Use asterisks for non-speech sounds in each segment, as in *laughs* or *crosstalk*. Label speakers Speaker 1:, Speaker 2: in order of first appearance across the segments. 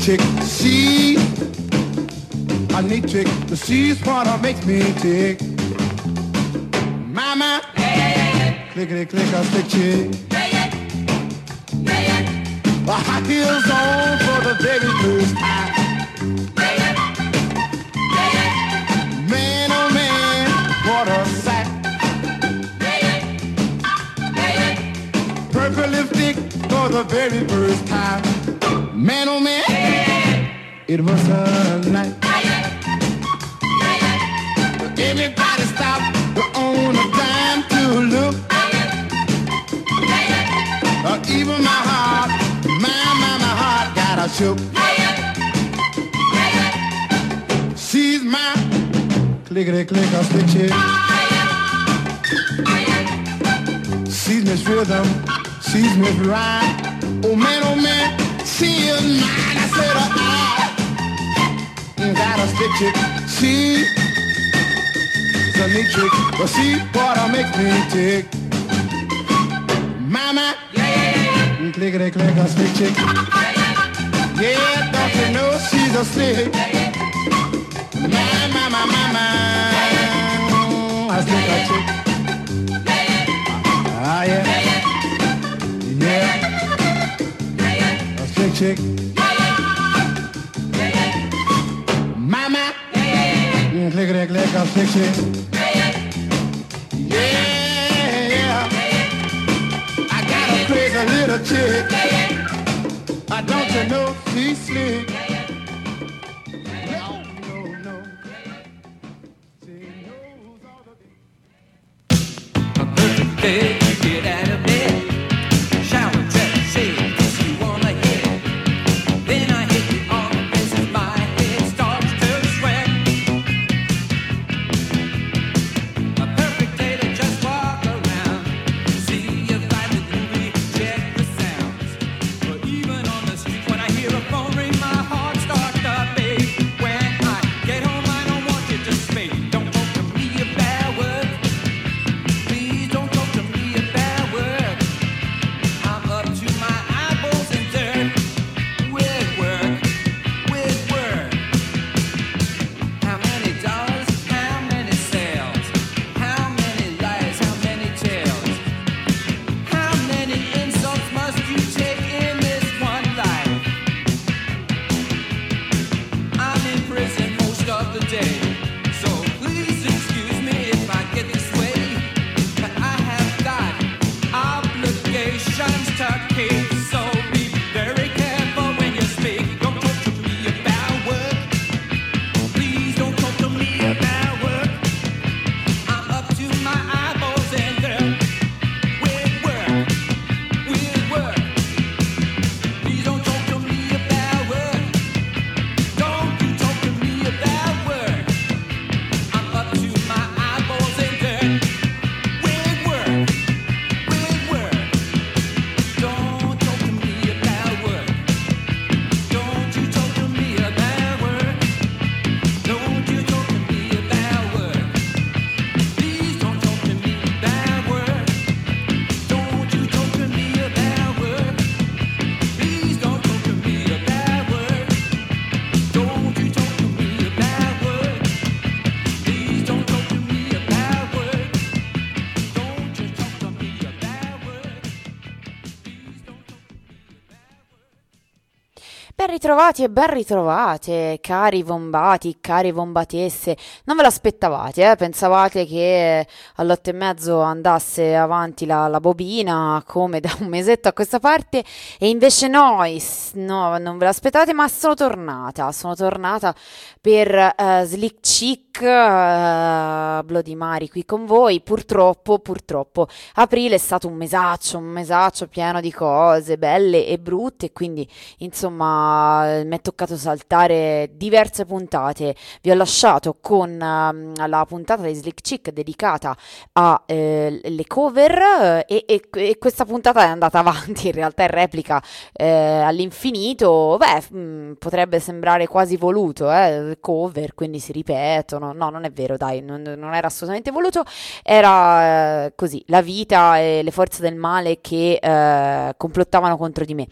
Speaker 1: slick chick. She a neat chick. The she's what makes me tick. Mama, clickety click a slick chick. The high heels on for the first time. Man, oh man, what a sight. Purple lipstick for the very first time. Man, oh man, it was a night. Everybody stopped on a dime to look. Uh, even my heart, my, my, my heart got a shook. She's my clickety click a stick chick. She's Miss Rhythm, she's Miss Rhyme. Oh man, oh man, she is mine. I said, I got a stick chick. She is a neat chick, but she what makes me tick. Mama, yeah. Mm, clickety click a stick chick. Yeah, don't you know she's a stick? My, my, my. I stick a chick. Ah, yeah. Yeah. A stick chick. Mama. Mm, clickety click a stick chick. Yeah. I got a crazy little chick. I don't you know she's slick. No,
Speaker 2: ritrovati e ben ritrovate, cari vombati, cari vombatesse. Non ve l'aspettavate, eh? Pensavate che all'otto e mezzo andasse avanti la, la bobina come da un mesetto a questa parte e invece no, no, non ve l'aspettate, ma sono tornata. Sono tornata per eh, Slick Chick, eh, Bloody Mary qui con voi. Purtroppo, purtroppo, aprile è stato un mesaccio, un mesaccio pieno di cose belle e brutte, quindi insomma mi è toccato saltare diverse puntate. Vi ho lasciato con ehm, la puntata di Slick Chick dedicata alle cover eh, e, e- e questa puntata è andata *laughs* avanti, in realtà è replica eh, all'infinito. Beh, mm, potrebbe sembrare quasi voluto, eh, cover, quindi si ripetono. No, non è vero, dai, non, non era assolutamente voluto, era eh, così, la vita e le forze del male che eh, complottavano contro di me.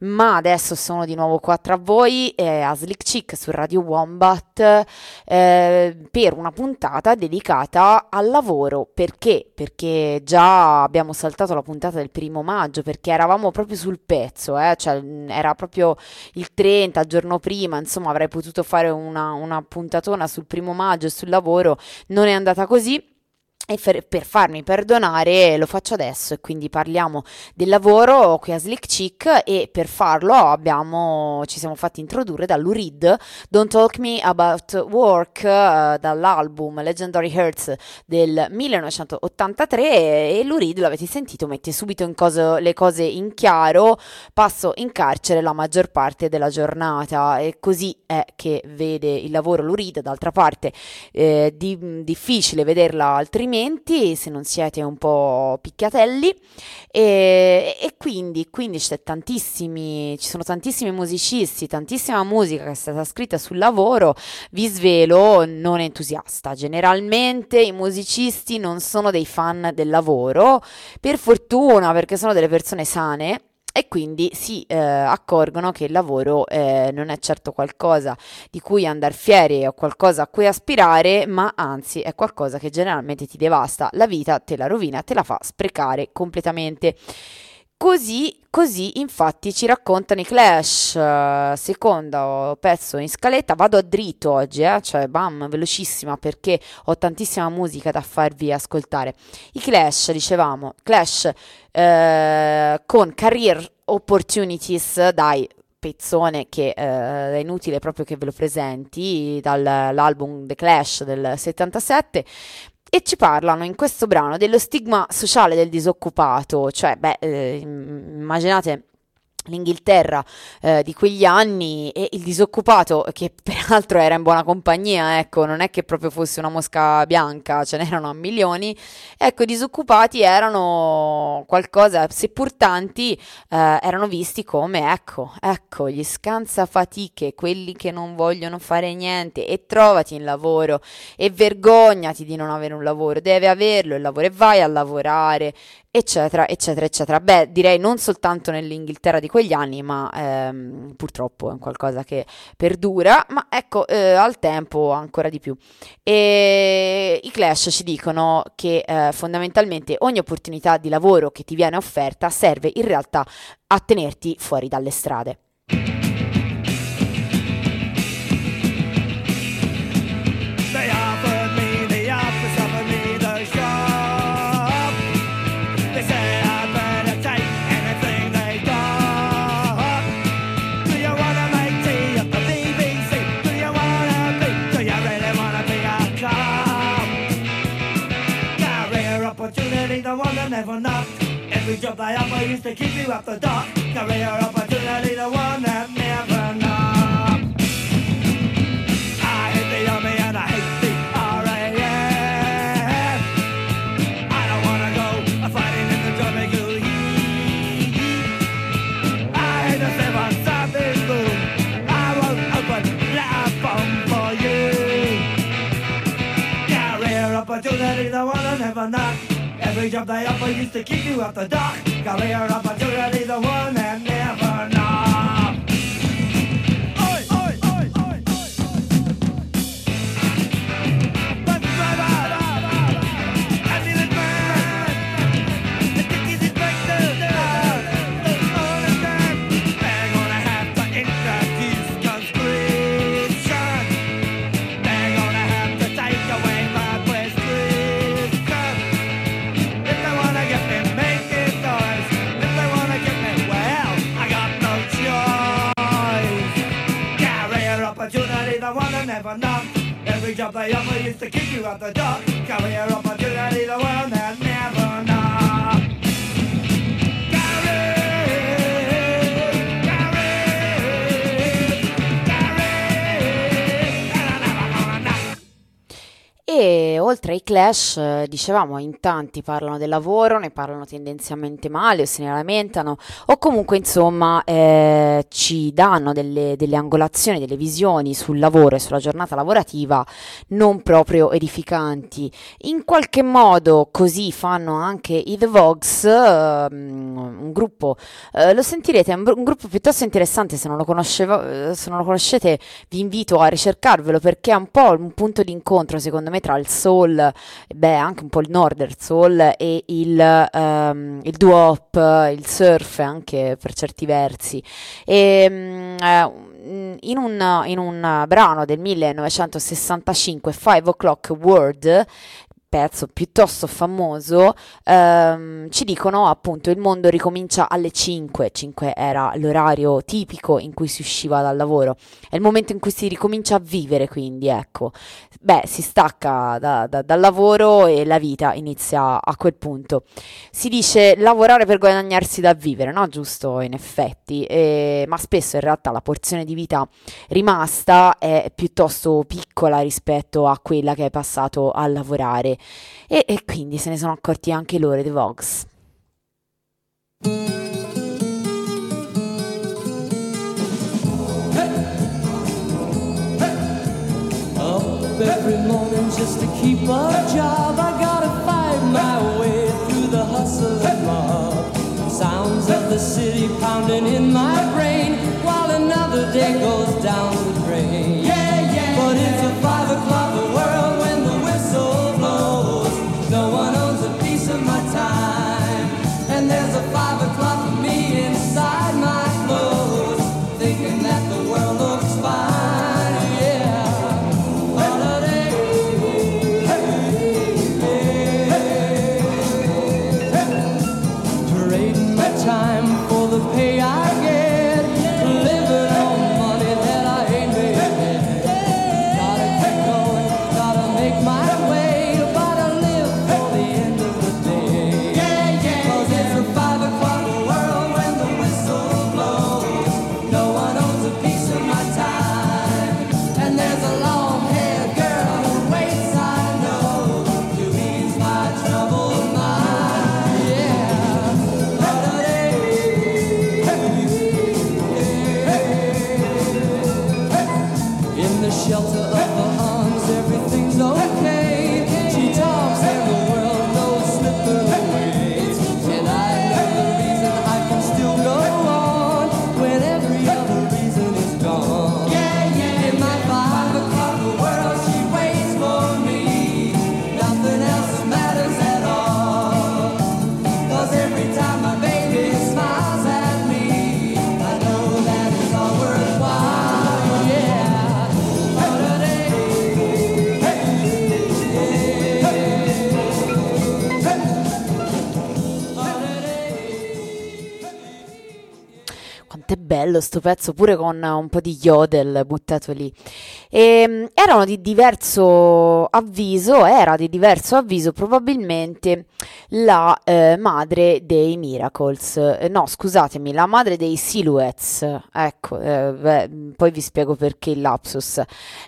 Speaker 2: Ma adesso sono di nuovo qua tra voi eh, a Slick Chick su Radio Wombat eh, per una puntata dedicata al lavoro. Perché? Perché già abbiamo saltato la puntata del primo maggio, perché eravamo proprio sul pezzo, eh, cioè era proprio il 30, il giorno prima, insomma avrei potuto fare una, una puntatona sul primo maggio e sul lavoro, non è andata così. E per, farmi perdonare lo faccio adesso e quindi parliamo del lavoro qui a Slick Chick e per farlo abbiamo, ci siamo fatti introdurre da Lou Reed, Don't Talk Me About Work eh, dall'album Legendary Hearts del 1983 e Lou Reed l'avete sentito mette subito in coso- le cose in chiaro, passo in carcere la maggior parte della giornata e così è che vede il lavoro Lou Reed, d'altra parte eh, di- difficile vederla altrimenti se non siete un po' picchiatelli. E, e quindi, quindi ci sono tantissimi musicisti, tantissima musica che è stata scritta sul lavoro, vi svelo, non entusiasta. Generalmente i musicisti non sono dei fan del lavoro, per fortuna perché sono delle persone sane e quindi si eh, accorgono che il lavoro eh, non è certo qualcosa di cui andare fieri o qualcosa a cui aspirare, ma anzi è qualcosa che generalmente ti devasta la vita, te la rovina, te la fa sprecare completamente. Così, così infatti ci raccontano i Clash, eh, secondo pezzo in scaletta, vado a dritto oggi, eh, cioè bam, velocissima perché ho tantissima musica da farvi ascoltare. I Clash, dicevamo, Clash eh, con Career Opportunities, dai, pezzone che eh, è inutile proprio che ve lo presenti dall'album The Clash del 77 e ci parlano in questo brano dello stigma sociale del disoccupato, cioè, beh, eh, immaginate l'Inghilterra eh, di quegli anni e il disoccupato che *laughs* peraltro era in buona compagnia, ecco, non è che proprio fosse una mosca bianca, ce n'erano a milioni, ecco, i disoccupati erano qualcosa, seppur tanti, eh, erano visti come, ecco, ecco, gli scansafatiche, quelli che non vogliono fare niente e trovati in lavoro e vergognati di non avere un lavoro, deve averlo il lavoro e vai a lavorare eccetera, eccetera, eccetera. Beh, direi non soltanto nell'Inghilterra di quegli anni, ma ehm, purtroppo è un qualcosa che perdura, ma ecco, eh, al tempo ancora di più. E i Clash ci dicono che eh, fondamentalmente ogni opportunità di lavoro che ti viene offerta serve in realtà a tenerti fuori dalle strade.
Speaker 3: Every job they offer used to keep you up the dock. Career opportunity, the one that never knocked. I hate the army and I hate the RAF. I don't wanna go fighting in the jungle. I hate the seven service boom. I won't open that bomb for you. Career opportunity, the one I never knock. Every job they offer used to keep you off the dock. Career opportunity, the one that never knock. Job they offer used to kick you at the door. Career opportunity, the one that never knocked.
Speaker 2: E oltre ai Clash, eh, dicevamo, in tanti parlano del lavoro, ne parlano tendenzialmente male o se ne lamentano, o comunque insomma eh, ci danno delle, delle angolazioni, delle visioni sul lavoro e sulla giornata lavorativa non proprio edificanti. In qualche modo così fanno anche i The Vogues, ehm, un gruppo, eh, lo sentirete, è un, un gruppo piuttosto interessante, se non lo, eh, se non lo conoscete vi invito a ricercarvelo perché è un po' un punto di incontro secondo me tra il soul, beh anche un po' il northern soul e il, ehm, il doo-wop, il surf anche per certi versi. E, eh, in un, in un brano del 1965, Five O'Clock World, pezzo piuttosto famoso, ehm, ci dicono appunto il mondo ricomincia alle 5, 5 era l'orario tipico in cui si usciva dal lavoro, è il momento in cui si ricomincia a vivere quindi, ecco, beh, si stacca da- da- dal lavoro e la vita inizia a quel punto. Si dice lavorare per guadagnarsi da vivere, no? Giusto, in effetti, e- ma spesso in realtà la porzione di vita rimasta è piuttosto piccola rispetto a quella che hai passato a lavorare e, e quindi se ne sono accorti anche loro, Vogues.
Speaker 4: Up every morning just to keep a job. I gotta fight my way through the hustle and mob. Sounds of the city pounding in my brain while another day goes down the drain.
Speaker 2: Bello sto pezzo, pure con un po' di yodel buttato lì. Ehm, erano di diverso avviso, era di diverso avviso probabilmente la eh, madre dei Miracles, Eh, no scusatemi, la madre dei Silhouettes, ecco, eh, beh, poi vi spiego perché il lapsus.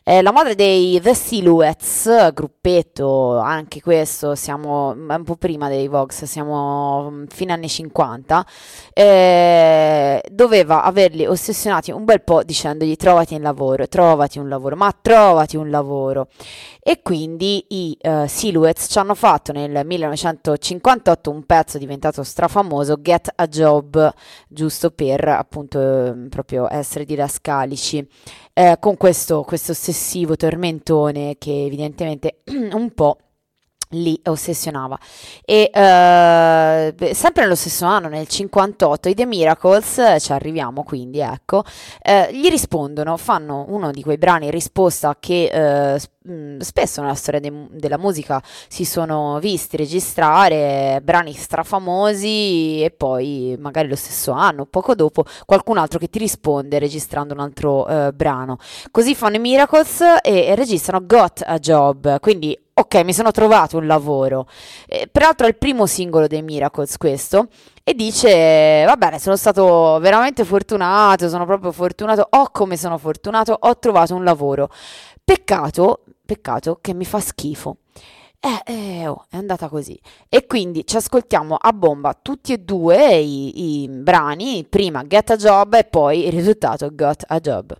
Speaker 2: Eh, la madre dei The Silhouettes, gruppetto, anche questo, siamo un po' prima dei Vox, siamo mm, fine anni 50, eh, doveva averli ossessionati un bel po' dicendogli trovati un lavoro, trovati un lavoro, ma trovati un lavoro. E quindi i eh, Silhouettes ci hanno fatto nel 1958 un pezzo diventato strafamoso, Get a Job, giusto per appunto eh, proprio essere didascalici, eh, con questo, questo ossessivo tormentone che evidentemente *clears throat* un po' li ossessionava. E beh, sempre nello stesso anno, nel 58, i The Miracles, eh, ci arriviamo quindi, ecco, eh, gli rispondono, fanno uno di quei brani in risposta che mh, spesso nella storia de- della musica si sono visti registrare, brani strafamosi e poi magari lo stesso anno, poco dopo, qualcun altro che ti risponde registrando un altro brano. Così fanno i Miracles e, e registrano Got a Job, quindi ok, mi sono trovato un lavoro. Eh, peraltro è il primo singolo dei Miracles questo. E dice, va bene, sono stato veramente fortunato, sono proprio fortunato, oh come sono fortunato, ho trovato un lavoro. Peccato, peccato che mi fa schifo. Eh, eh oh, è andata così. E quindi ci ascoltiamo a bomba tutti e due i, i brani, prima Get a Job e poi il risultato Got a Job.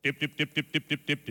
Speaker 5: Dip, dip, dip,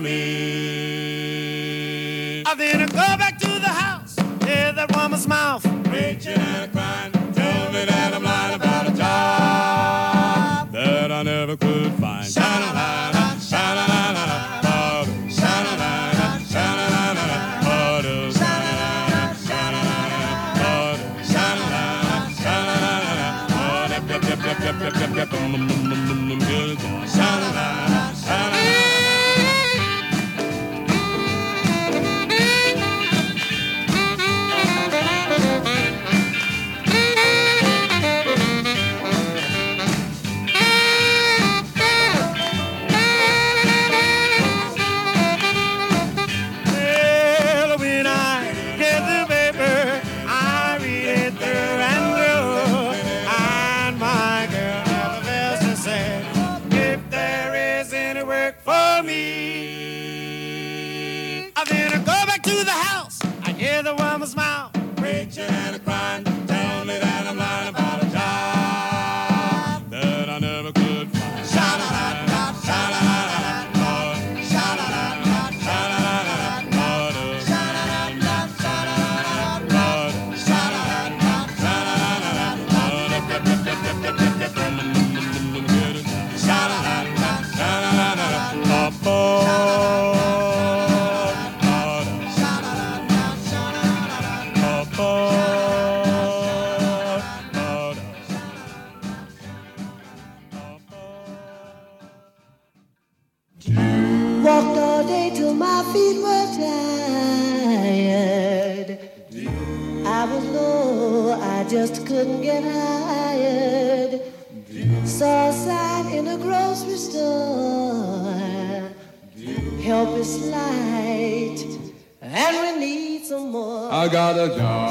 Speaker 6: me. I'm gonna go back to the house, hear that woman's mouth
Speaker 5: reaching across. Christianity. da da da.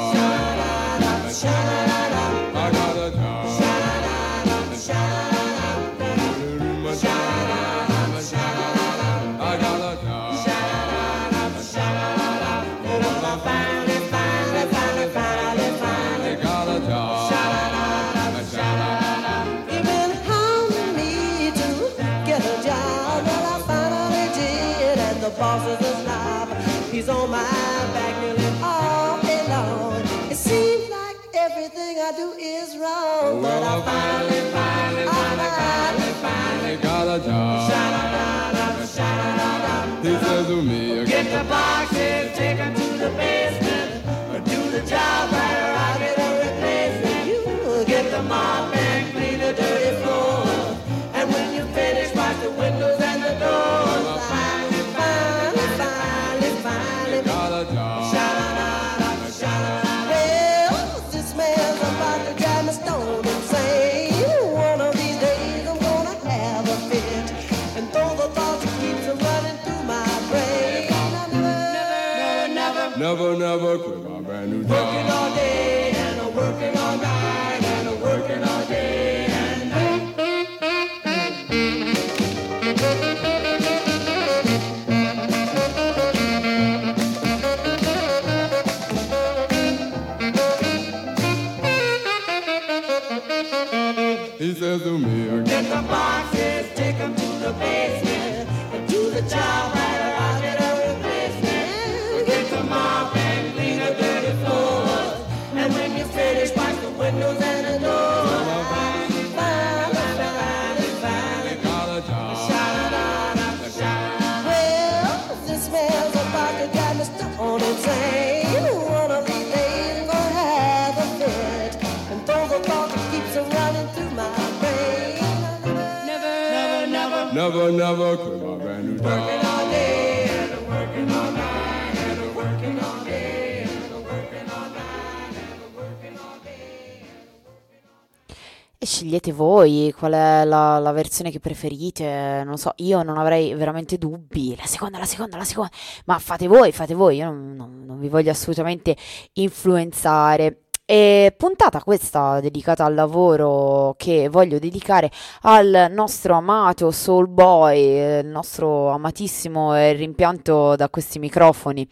Speaker 7: Well, I finally, finally, finally, finally, finally
Speaker 8: got a job. He says to me,
Speaker 6: get the
Speaker 7: box Never,
Speaker 8: quit my brand new
Speaker 7: I'm working all day working all night.
Speaker 2: E scegliete voi qual è la, la versione che preferite, non so, io non avrei veramente dubbi, la seconda, la seconda, la seconda, ma fate voi, fate voi, io non, non- non vi voglio assolutamente influenzare. E puntata questa dedicata al lavoro che voglio dedicare al nostro amato Soul Boy, eh, il nostro amatissimo e rimpianto da questi microfoni,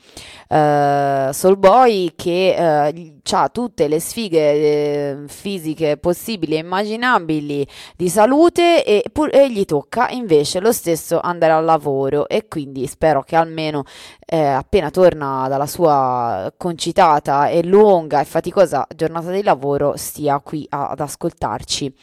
Speaker 2: eh, Soul Boy che ha tutte le sfighe eh, fisiche possibili e immaginabili di salute e, pur- e gli tocca invece lo stesso andare al lavoro e quindi spero che almeno eh, appena torna dalla sua concitata e lunga e faticosa giornata di lavoro stia qui a- ad ascoltarci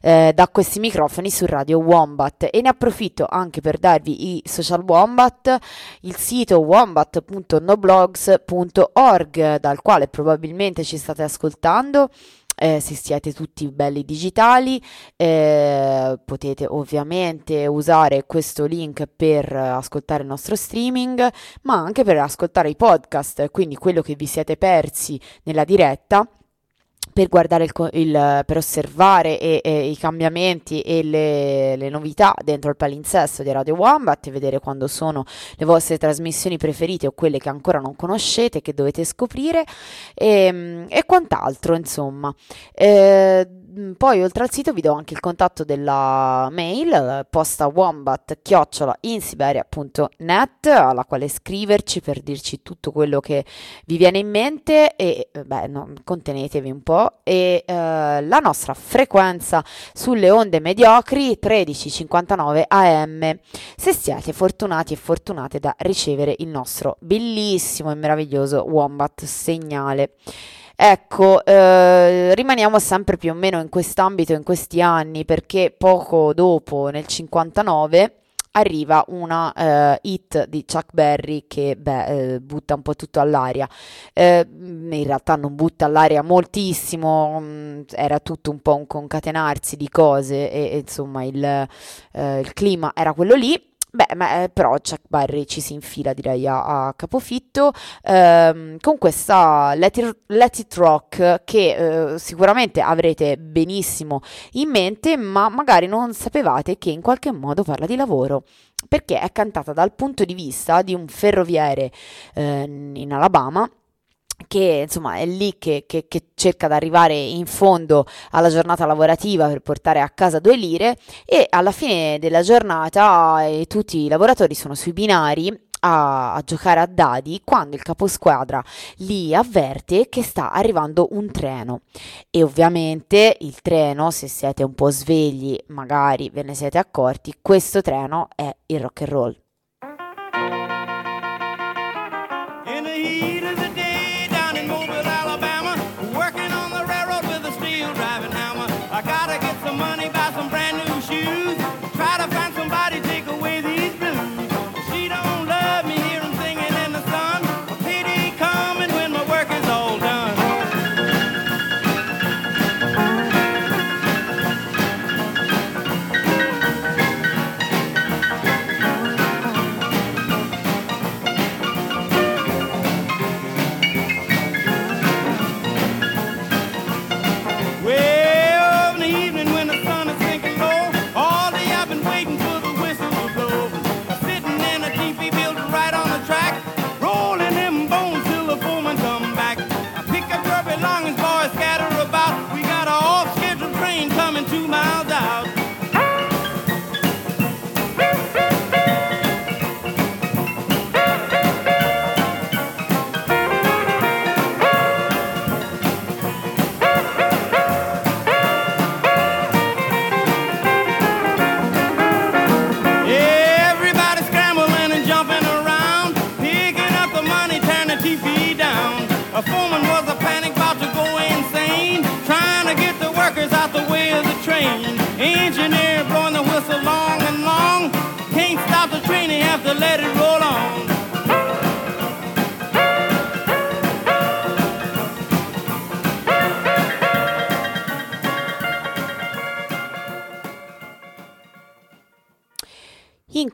Speaker 2: eh, da questi microfoni su Radio Wombat e ne approfitto anche per darvi i social Wombat, il sito wombat.noblogs.org dal quale probabilmente ci state ascoltando. Eh, se siete tutti belli digitali, eh, potete ovviamente usare questo link per ascoltare il nostro streaming, ma anche per ascoltare i podcast, quindi quello che vi siete persi nella diretta per il, il- per osservare e- e i cambiamenti e le, le novità dentro il palinsesto di Radio Wombat e vedere quando sono le vostre trasmissioni preferite o quelle che ancora non conoscete, che dovete scoprire e, e quant'altro, insomma. Eh, poi oltre al sito vi do anche il contatto della mail posta wombat chiocciola insiberia.net alla quale scriverci per dirci tutto quello che vi viene in mente e eh, beh, no, contenetevi un po' e eh, la nostra frequenza sulle onde mediocri 1359 AM se siete fortunati e fortunate da ricevere il nostro bellissimo e meraviglioso Wombat segnale. Ecco, eh, rimaniamo sempre più o meno in quest'ambito in questi anni perché poco dopo, nel 59, arriva una eh, hit di Chuck Berry che beh, eh, butta un po' tutto all'aria. Eh, in realtà non butta all'aria moltissimo, mh, era tutto un po' un concatenarsi di cose e, e, insomma il, eh, il clima era quello lì. Beh, ma, eh, però Chuck Berry ci si infila direi a, a capofitto. Ehm, con questa Let It, Let It Rock che eh, sicuramente avrete benissimo in mente, ma magari non sapevate che in qualche modo parla di lavoro, perché è cantata dal punto di vista di un ferroviere eh, in Alabama che insomma è lì che, che- che cerca di arrivare in fondo alla giornata lavorativa per portare a casa due lire e alla fine della giornata eh, tutti i lavoratori sono sui binari a, a giocare a dadi quando il caposquadra li avverte che sta arrivando un treno. E ovviamente il treno se siete un po' svegli magari ve ne siete accorti questo treno è il rock
Speaker 9: and roll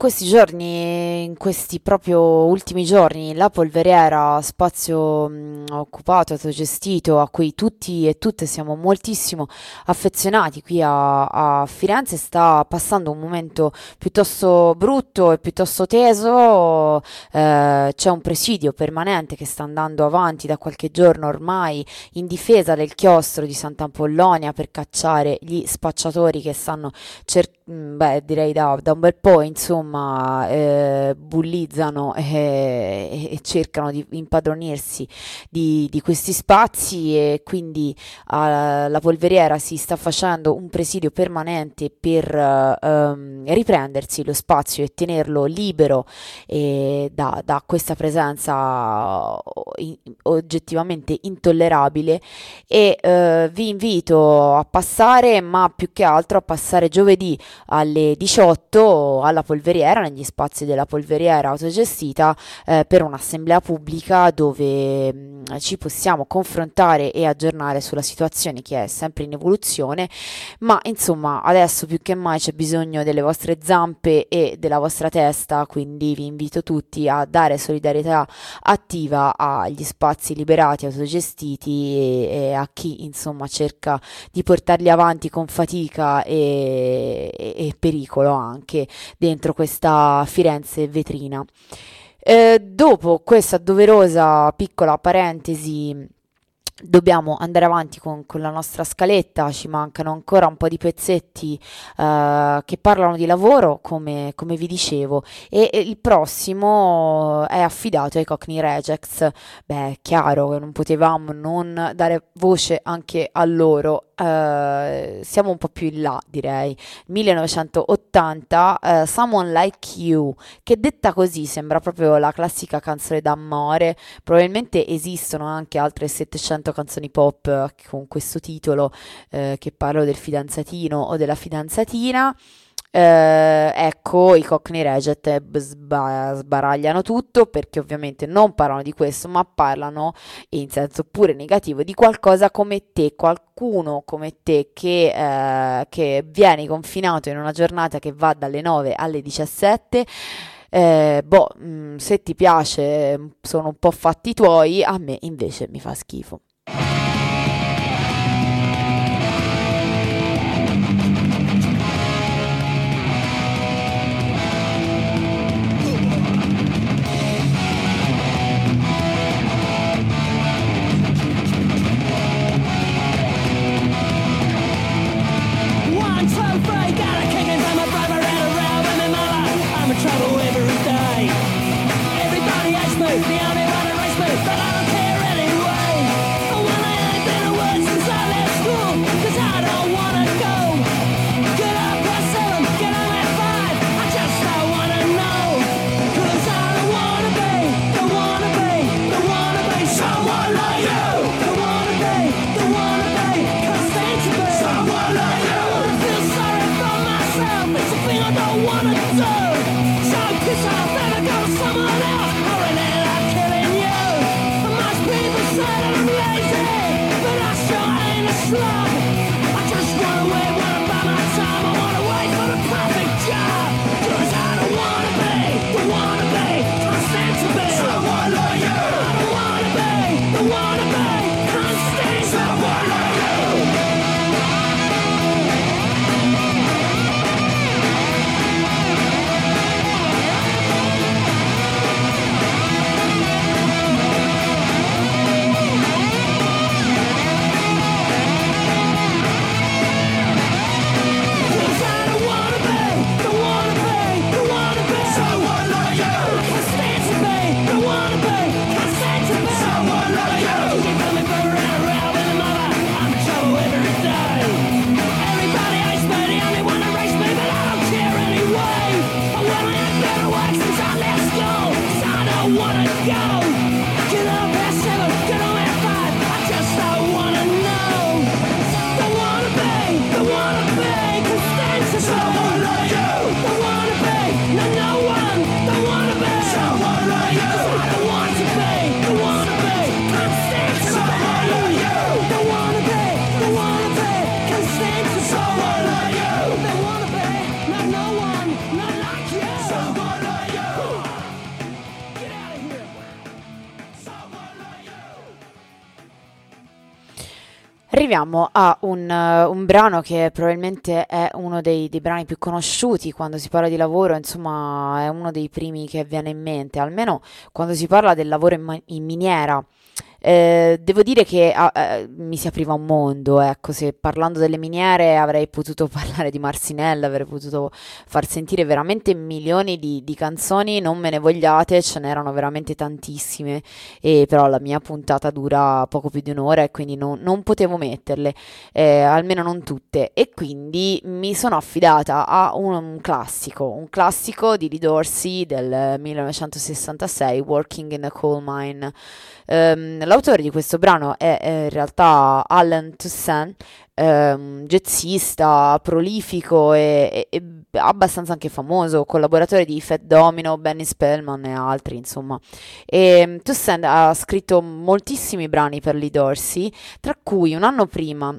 Speaker 2: questi giorni, in questi proprio ultimi giorni, la polveriera, spazio occupato, autogestito, a cui tutti e tutte siamo moltissimo affezionati qui a, a Firenze, sta passando un momento piuttosto brutto e piuttosto teso. Eh, c'è un presidio permanente che sta andando avanti da qualche giorno ormai in difesa del chiostro di Sant'Apollonia per cacciare gli spacciatori che stanno cercando, beh, direi da, da un bel po', insomma, eh, bullizzano e, e cercano di impadronirsi di, di questi spazi e quindi eh, la polveriera si sta facendo un presidio permanente per eh, ehm, riprendersi lo spazio e tenerlo libero eh, da, da questa presenza in- oggettivamente intollerabile. E eh, vi invito a passare, ma più che altro a passare giovedì alle 18 alla polveriera, negli spazi della polveriera autogestita, eh, per un'assemblea pubblica dove mh, ci possiamo confrontare e aggiornare sulla situazione che è sempre in evoluzione, ma insomma adesso più che mai c'è bisogno delle vostre zampe e della vostra testa, quindi vi invito tutti a dare solidarietà attiva agli spazi liberati, autogestiti e, e a chi insomma cerca di portarli avanti con fatica e, e- e pericolo anche dentro questa Firenze vetrina. Eh, dopo questa doverosa piccola parentesi dobbiamo andare avanti con, con la nostra scaletta, ci mancano ancora un po' di pezzetti eh, che parlano di lavoro, come, come vi dicevo, e, e il prossimo è affidato ai Cockney Rejects. Beh, è chiaro non potevamo non dare voce anche a loro. Eh, siamo un po' più in là, direi. 1980, eh, Someone Like You, che detta così sembra proprio la classica canzone d'amore. Probabilmente esistono anche altre 700 canzoni pop eh, con questo titolo eh, che parlano del fidanzatino o della fidanzatina. Eh, ecco, i Cockney Reject eh, sba- sbaragliano tutto perché ovviamente non parlano di questo, ma parlano in senso pure negativo di qualcosa come te, qualcuno come te che, eh, che vieni confinato in una giornata che va dalle 9 alle 17. Eh, boh, mm, se ti piace, mm, sono un po' fatti tuoi, a me invece mi fa schifo. Arriviamo a un, eh, un brano che probabilmente è uno dei, dei brani più conosciuti quando si parla di lavoro, insomma è uno dei primi che viene in mente, almeno quando si parla del lavoro in, in miniera. Eh, devo dire che ah, eh, mi si apriva un mondo, ecco, se parlando delle miniere avrei potuto *laughs* parlare di Marcinelle, avrei potuto far sentire veramente milioni di, di canzoni, non me ne vogliate, ce n'erano veramente tantissime, e però la mia puntata dura poco più di un'ora e quindi non, non potevo metterle, eh, almeno non tutte, e quindi mi sono affidata a un, un classico, un classico di Lee Dorsey del 1966, Working in a Coal Mine. Ehm, l'autore di questo brano è, è in realtà Alan Toussaint, ehm, jazzista prolifico e, e- e abbastanza anche famoso, collaboratore di Fat Domino, Benny Spellman e altri, insomma. E Toussaint ha scritto moltissimi brani per Lee Dorsey, tra cui un anno prima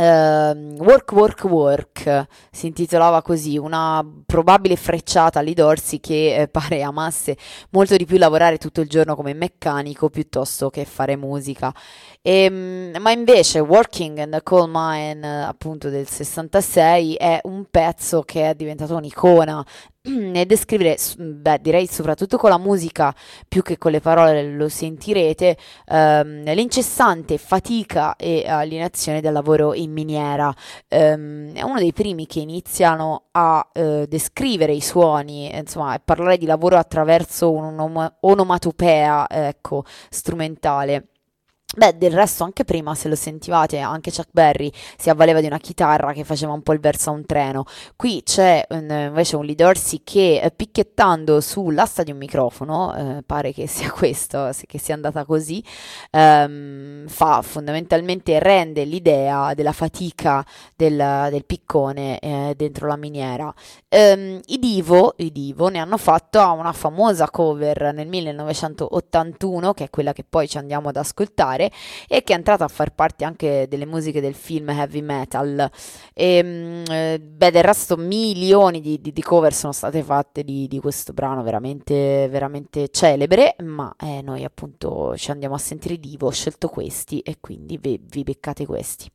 Speaker 2: Ehm, Work, Work, Work si intitolava così, una probabile frecciata a Lee Dorsey che eh, pare amasse molto di più lavorare tutto il giorno come meccanico piuttosto che fare musica. Ehm, ma invece Working in the Coal Mine, appunto del 66, è un pezzo che è diventato un'icona *clears throat* e descrivere, beh, direi soprattutto con la musica più che con le parole, lo sentirete, ehm, l'incessante fatica e alienazione del lavoro in miniera. Ehm, è uno dei primi che iniziano a eh, descrivere i suoni, insomma, e parlare di lavoro attraverso un'onomatopea, ecco, strumentale. Beh, del resto anche prima, se lo sentivate, anche Chuck Berry si avvaleva di una chitarra che faceva un po' il verso a un treno. Qui c'è invece un Lee Dorsey che eh, picchiettando sull'asta di un microfono, eh, pare che sia *laughs* questo, che sia andata così, ehm, fa fondamentalmente, rende l'idea della fatica del, del piccone eh, dentro la miniera. Ehm, I Divo, i Divo ne hanno fatto una famosa cover nel 1981, che è quella che poi ci andiamo ad ascoltare, e che è entrata a far parte anche delle musiche del film Heavy Metal. E, mm, eh, beh, del resto milioni di, di- di cover sono state fatte di, di questo brano veramente, veramente celebre, ma eh, noi appunto ci andiamo a sentire Divo, ho scelto questi e quindi vi, vi beccate questi.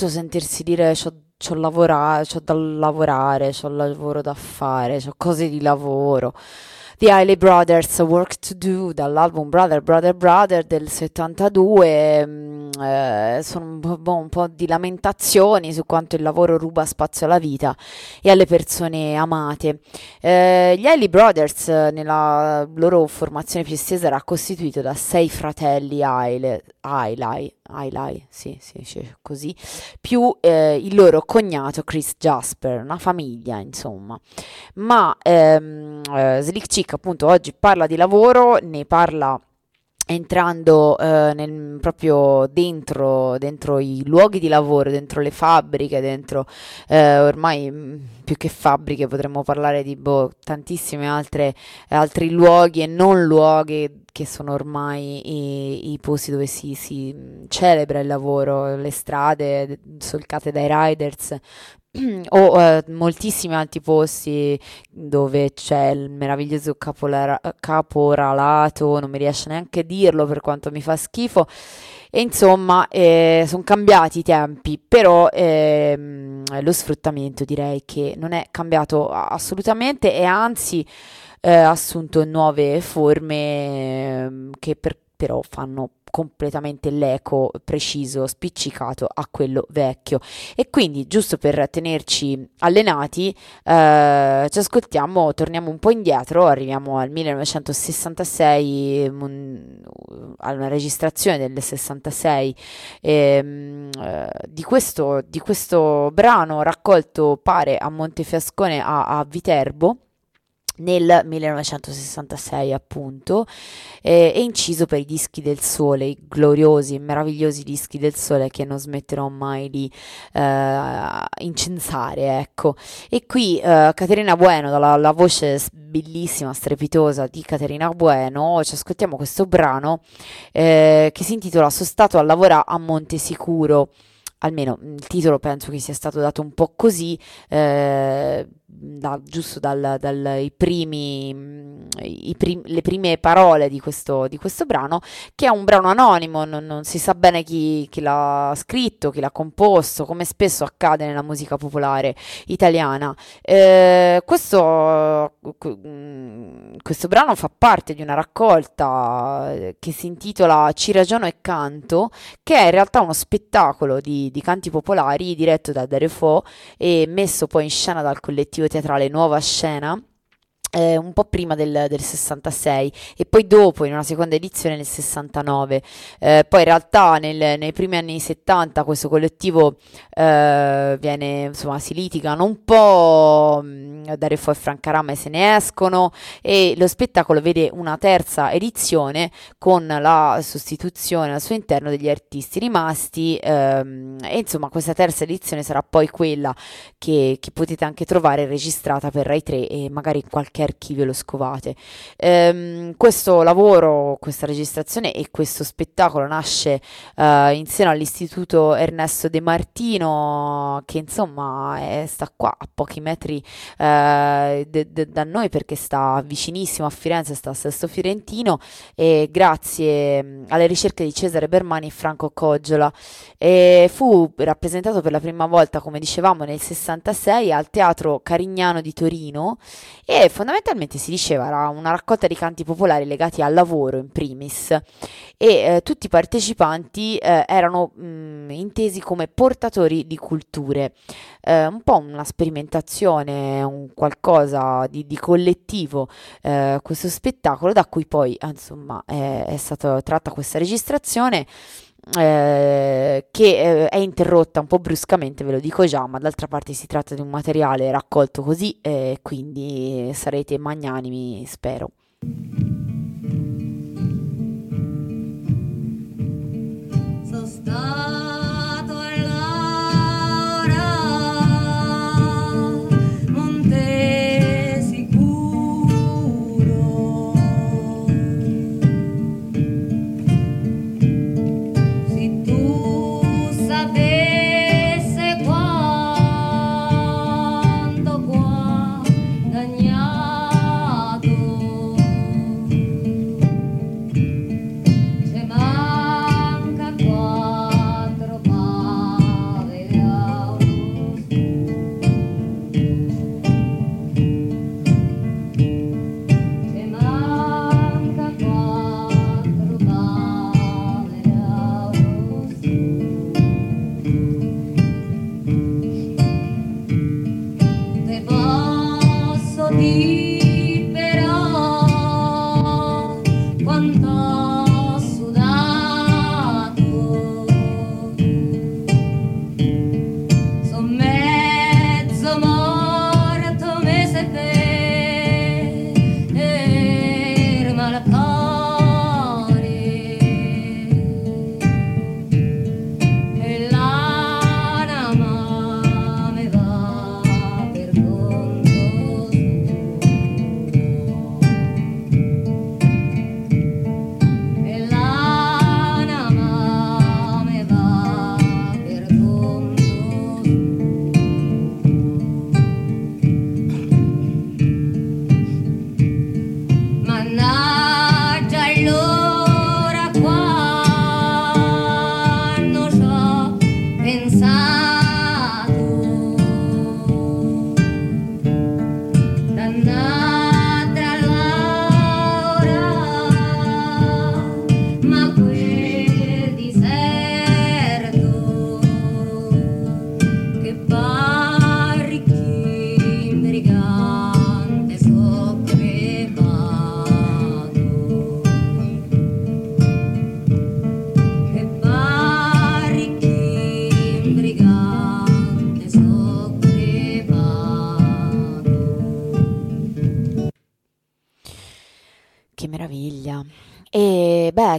Speaker 2: Brutto sentirsi dire c'ho, c'ho lavora- c'ho da lavorare, c'ho lavoro da fare, c'ho cose di lavoro. The Hailey Brothers Work to Do dall'album Brother Brother Brother del 72 mm, eh, sono un po', boh, un po' di lamentazioni su quanto il lavoro ruba spazio alla vita e alle persone amate. Eh, gli Hailey Brothers eh, nella loro formazione più estesa era costituito da sei fratelli Hailey, Hailey, sì, sì, sì, così, più eh, il loro cognato Chris Jasper, una famiglia insomma. Ma ehm, eh, Slick Chick appunto oggi parla di lavoro, ne parla entrando eh, nel- proprio dentro, dentro i luoghi di lavoro, dentro le fabbriche, dentro eh, ormai mh, più che fabbriche potremmo parlare di boh, tantissimi altri luoghi e non luoghi che sono ormai i, i posti dove si, si mh, celebra il lavoro, le strade solcate dai riders. *clears throat* O eh, moltissimi altri posti dove c'è il meraviglioso capolara- caporalato, non mi riesce neanche a dirlo per quanto mi fa schifo. E insomma, sono cambiati i tempi, però ehm, lo sfruttamento direi che non è cambiato assolutamente e anzi eh, ha assunto nuove forme ehm, che per- però fanno completamente l'eco preciso, spiccicato a quello vecchio. E quindi, giusto per tenerci allenati, eh, ci ascoltiamo, torniamo un po' indietro, arriviamo al 1966, mon- a una registrazione del 66 ehm, eh, di questo, di questo brano raccolto pare a Montefiascone a, a Viterbo nel 1966 appunto eh, e inciso per i dischi del sole, i gloriosi e meravigliosi dischi del sole che non smetterò mai di eh, incensare, ecco. E qui eh, Caterina Bueno, dalla la voce bellissima, strepitosa di Caterina Bueno, ci ascoltiamo questo brano eh, che si intitola Sono stato a lavorare a Montesicuro almeno il titolo penso che sia stato dato un po' così, eh, da- giusto dal- dai primi, prim- le prime parole di questo, di questo brano, che è un brano anonimo, non, non si sa bene chi, chi l'ha scritto, chi l'ha composto, come spesso accade nella musica popolare italiana. Eh, questo, que- mm, questo brano fa parte di una raccolta eh, che si intitola Ci ragiono e canto, che è in realtà uno spettacolo di, di canti popolari diretto da Dario Fo e messo poi in scena dal collettivo teatrale Nuova Scena. Eh, un po' prima del, del 66 e poi dopo in una seconda edizione nel 69 Eh, poi in realtà nel- nei primi anni 70 questo collettivo eh, viene insomma si litigano un po' mh, Dario Fo e Francarama se ne escono e lo spettacolo vede una terza edizione con la sostituzione al suo interno degli artisti rimasti ehm, e insomma questa terza edizione sarà poi quella che, che potete anche trovare registrata per Rai 3 e magari in qualche archivio lo scovate. Ehm, questo lavoro, questa registrazione e questo spettacolo nasce eh, in seno all'Istituto Ernesto De Martino che insomma è- sta qua a pochi metri eh, de- de- da noi perché sta vicinissimo a Firenze, sta a Sesto Fiorentino e grazie alle ricerche di Cesare Bermani e Franco Coggiola e fu rappresentato per la prima volta, come dicevamo, nel 66 al Teatro Carignano di Torino e fondamentalmente si diceva era una raccolta di canti popolari legati al lavoro in primis. E eh, tutti i partecipanti eh, erano mh, intesi come portatori di culture, Eh, un po' una sperimentazione, un qualcosa di, di collettivo, eh, questo spettacolo da cui poi insomma è, è stata tratta questa registrazione eh, che eh, è interrotta un po' bruscamente, ve lo dico già, ma d'altra parte si tratta di un materiale raccolto così, e quindi sarete magnanimi, spero.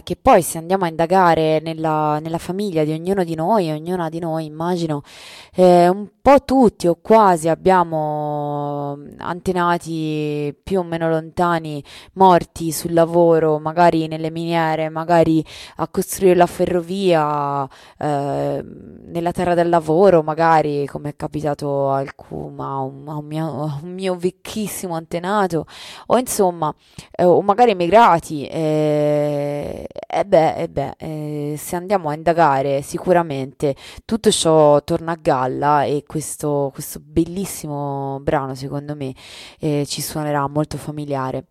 Speaker 10: Che
Speaker 2: poi se andiamo a indagare nella, nella famiglia di ognuno di noi, ognuna di noi, immagino, eh, un tutti o quasi abbiamo antenati più o meno lontani morti sul lavoro, magari nelle miniere, magari a costruire la ferrovia, eh, nella terra del lavoro, magari come è capitato a, alcun- a un, a un mio, a un mio vecchissimo antenato, o insomma eh, o magari emigrati, eh, e beh, e beh, eh, se andiamo a indagare sicuramente tutto ciò torna a galla e questo, questo bellissimo brano secondo me eh, ci suonerà molto familiare.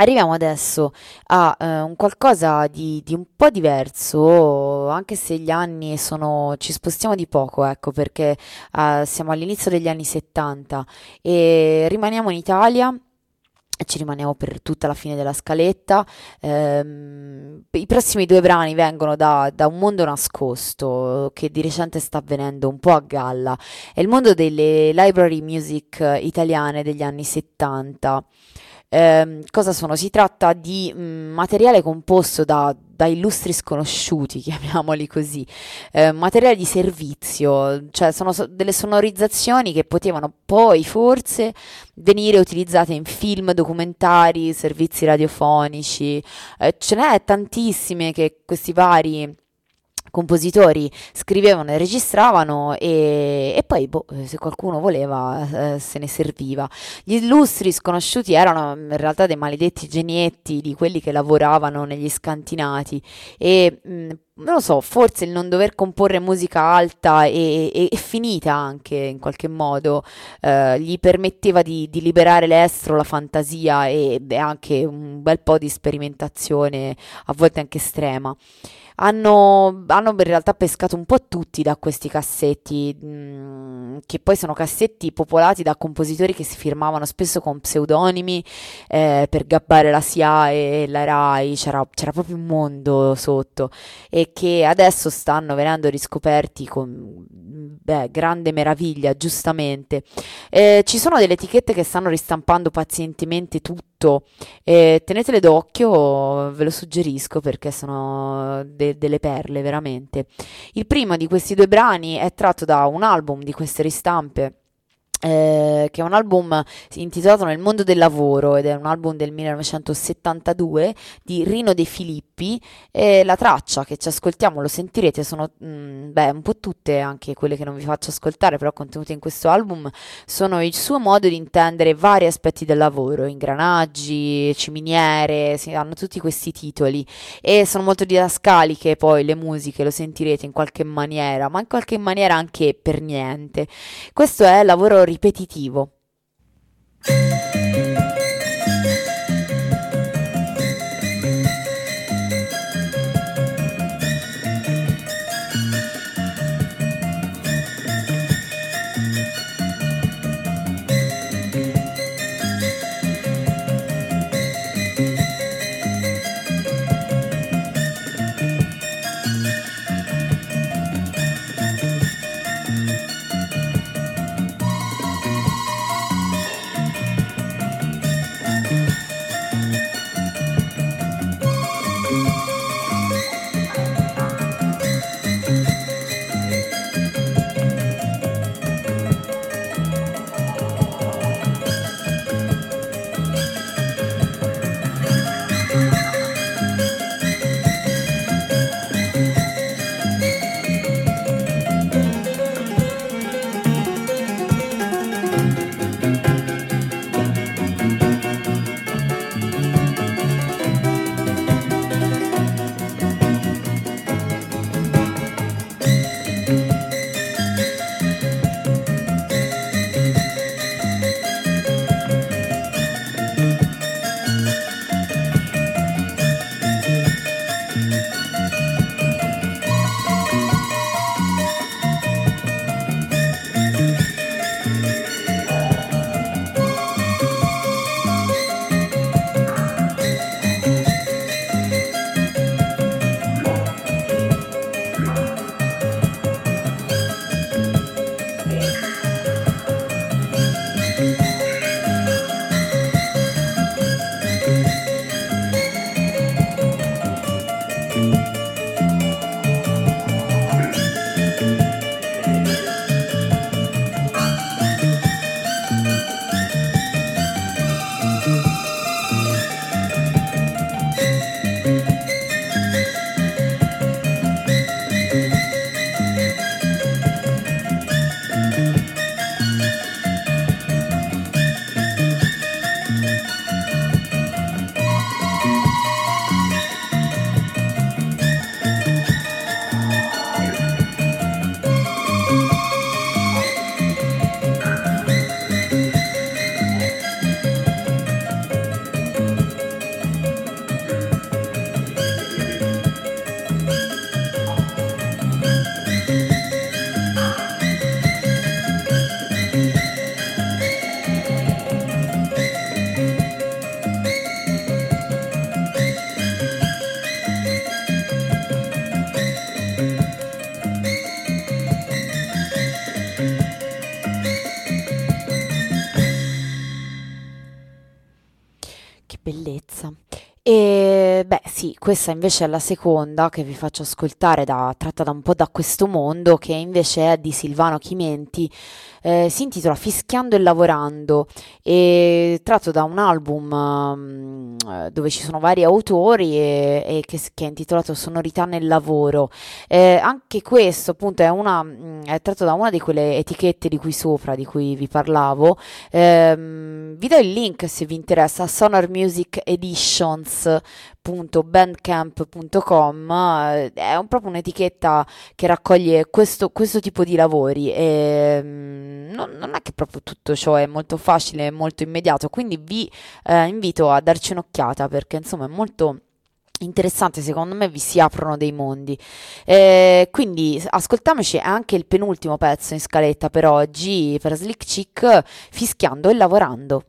Speaker 2: Arriviamo adesso a eh, un qualcosa di, di un po' diverso, anche se gli anni sono, ci spostiamo di poco, ecco, perché eh, siamo all'inizio degli anni 70 e rimaniamo in Italia. Ci rimaniamo per tutta la fine della scaletta. Ehm, i prossimi due brani vengono da, da un mondo nascosto che di recente sta avvenendo un po' a galla. È il mondo delle library music italiane degli anni 70. Ehm, cosa sono? Si tratta di mm, materiale composto da, da illustri sconosciuti, *laughs* chiamiamoli così, eh, materiale di servizio, cioè sono so- delle sonorizzazioni che potevano poi forse venire utilizzate in film, documentari, servizi radiofonici, eh, ce n'è tantissime che questi vari compositori scrivevano e registravano e, e poi boh, se qualcuno voleva eh, se ne serviva. Gli illustri sconosciuti erano in realtà dei maledetti genietti di quelli che lavoravano negli scantinati e mh, non lo so, forse il non dover comporre musica alta e, e- e finita anche in qualche modo eh, gli permetteva di, di liberare l'estro, la fantasia e beh, anche un bel po' di sperimentazione, a volte anche estrema. Hanno, hanno in realtà pescato un po' tutti da questi cassetti, mm, che poi sono cassetti popolati da compositori che si firmavano spesso con pseudonimi eh, per gabbare la SIA e la RAI, c'era, c'era proprio un mondo sotto e che adesso stanno venendo riscoperti con beh, grande meraviglia, giustamente. Eh, ci sono delle etichette che stanno ristampando pazientemente tutto. Eh, tenetele d'occhio, ve lo suggerisco perché sono de- delle perle, veramente. Il primo di questi due brani è tratto da un album di queste ristampe. Eh, che è un album intitolato Nel mondo del lavoro ed è un album del 1972 di Rino De Filippi e la traccia che ci ascoltiamo, lo sentirete, sono mm, beh, un po' tutte anche quelle che non vi faccio ascoltare, però contenute in questo album, sono il suo modo di intendere vari aspetti del lavoro, ingranaggi, ciminiere, hanno tutti questi titoli e sono molto didascaliche poi le musiche, lo sentirete in qualche maniera, ma in qualche maniera anche per niente. Questo è lavoro ripetitivo. E beh, sì, questa invece è la seconda che vi faccio ascoltare, da- tratta da un po' da questo mondo, che invece è di Silvano Chimenti, eh, si intitola Fischiando e lavorando, e tratto da un album mm, eh, dove ci sono vari autori e, e che, che è intitolato Sonorità nel lavoro. Eh, anche questo appunto è, una, mm, è tratto da una di quelle etichette di qui sopra, di cui vi parlavo. Ehm, vi do il link se vi interessa, Sonar Music Editions www.bandcamp.com eh, è un- proprio un'etichetta che raccoglie questo, questo tipo di lavori e mm, non, non è che proprio tutto ciò è molto facile e molto immediato, quindi vi eh, invito a darci un'occhiata perché insomma è molto interessante, secondo me vi si aprono dei mondi. Eh, quindi ascoltiamoci anche il penultimo pezzo in scaletta per oggi per Slick Chick, fischiando e lavorando.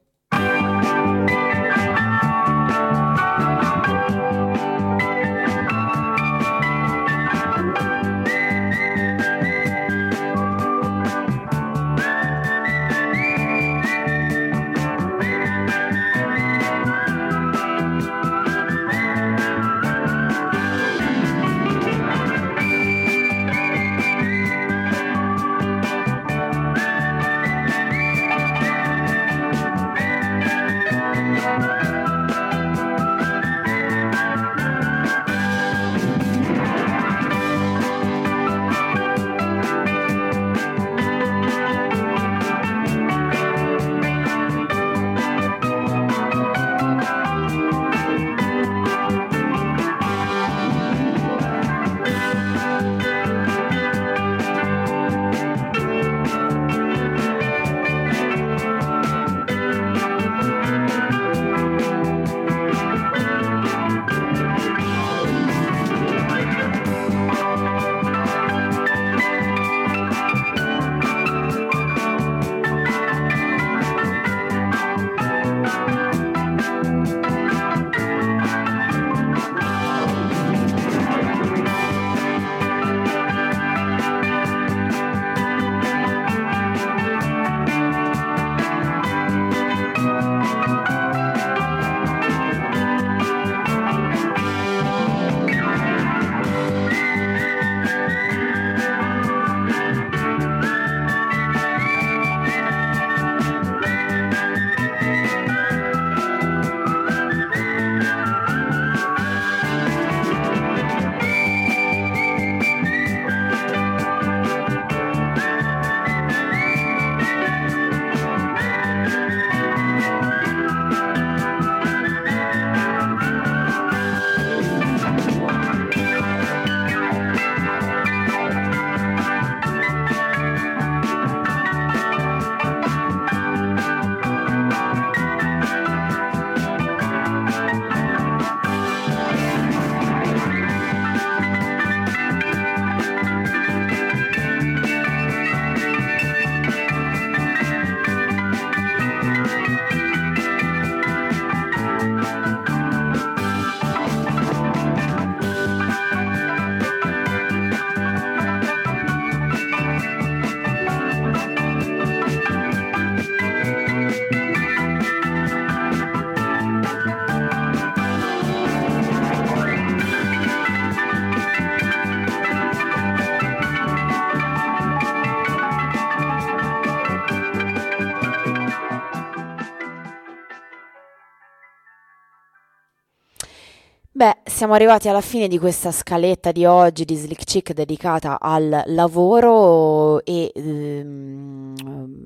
Speaker 2: Beh, siamo arrivati alla fine di questa scaletta di oggi di Slick Chick dedicata al lavoro e ehm,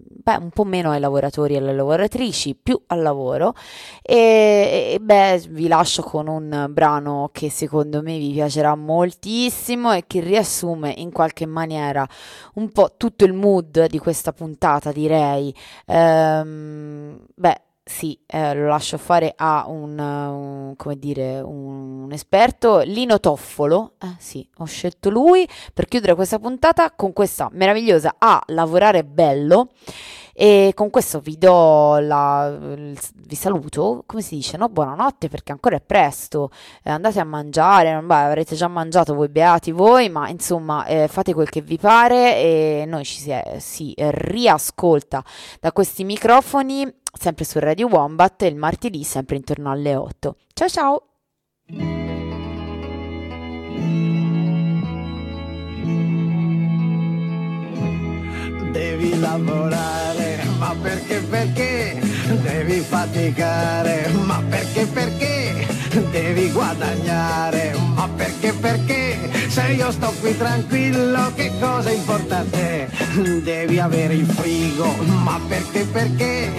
Speaker 2: beh, un po' meno ai lavoratori e alle lavoratrici, più al lavoro. E, e, beh, vi lascio con un brano che secondo me vi piacerà moltissimo e che riassume in qualche maniera un po' tutto il mood di questa puntata, direi. Ehm, beh. Sì, eh, lo lascio fare a un, un- dire, un, esperto, Lino Toffolo. Eh, sì, ho scelto lui per chiudere questa puntata con questa meravigliosa A, lavorare bello. E con questo vi do la, vi saluto, come si dice, no? Buonanotte perché ancora è presto, eh, andate a mangiare, beh, avrete già mangiato voi beati voi, ma insomma eh, fate quel che vi pare e noi ci si, si riascolta da questi microfoni sempre su Radio Wombat il martedì sempre intorno alle 8. Ciao ciao!
Speaker 6: Devi lavorare, ma perché perché? Devi faticare, ma perché perché? Devi guadagnare, ma perché perché? Se io sto qui tranquillo, che cosa è importante? Devi avere il frigo, ma perché perché?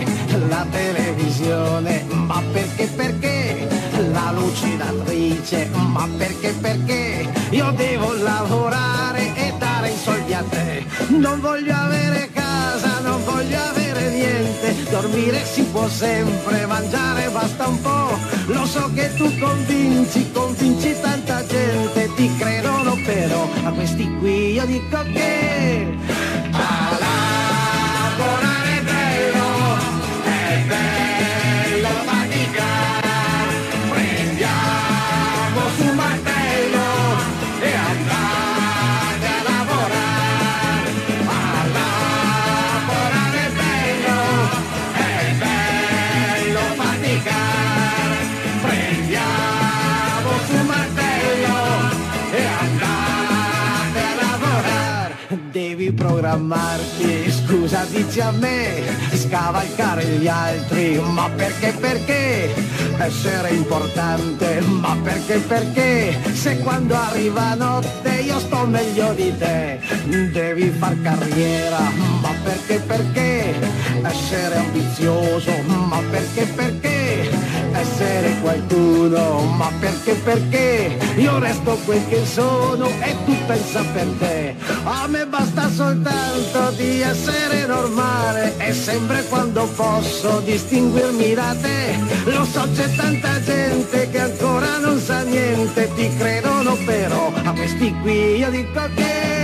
Speaker 6: La televisione, ma perché perché? La lucidatrice, ma perché perché? Io devo lavorare e dare i soldi a te. Non voglio avere casa, non voglio avere niente. Dormire si può sempre, mangiare basta un po'. Lo so che tu convinci, convinci tanta gente. Ti credono però, a questi qui io dico che... A programmarti, scusa dici a me, scavalcare gli altri, ma perché perché? Essere importante, ma perché perché? Se quando arriva notte io sto meglio di te, devi far carriera, ma perché perché? Essere ambizioso, ma perché perché? Essere qualcuno, ma perché perché? Io resto quel che sono e tu pensa per te. A me basta soltanto di essere normale e sempre quando posso distinguermi da te. Lo so c'è tanta gente che ancora non sa niente, ti credono però a questi qui io dico che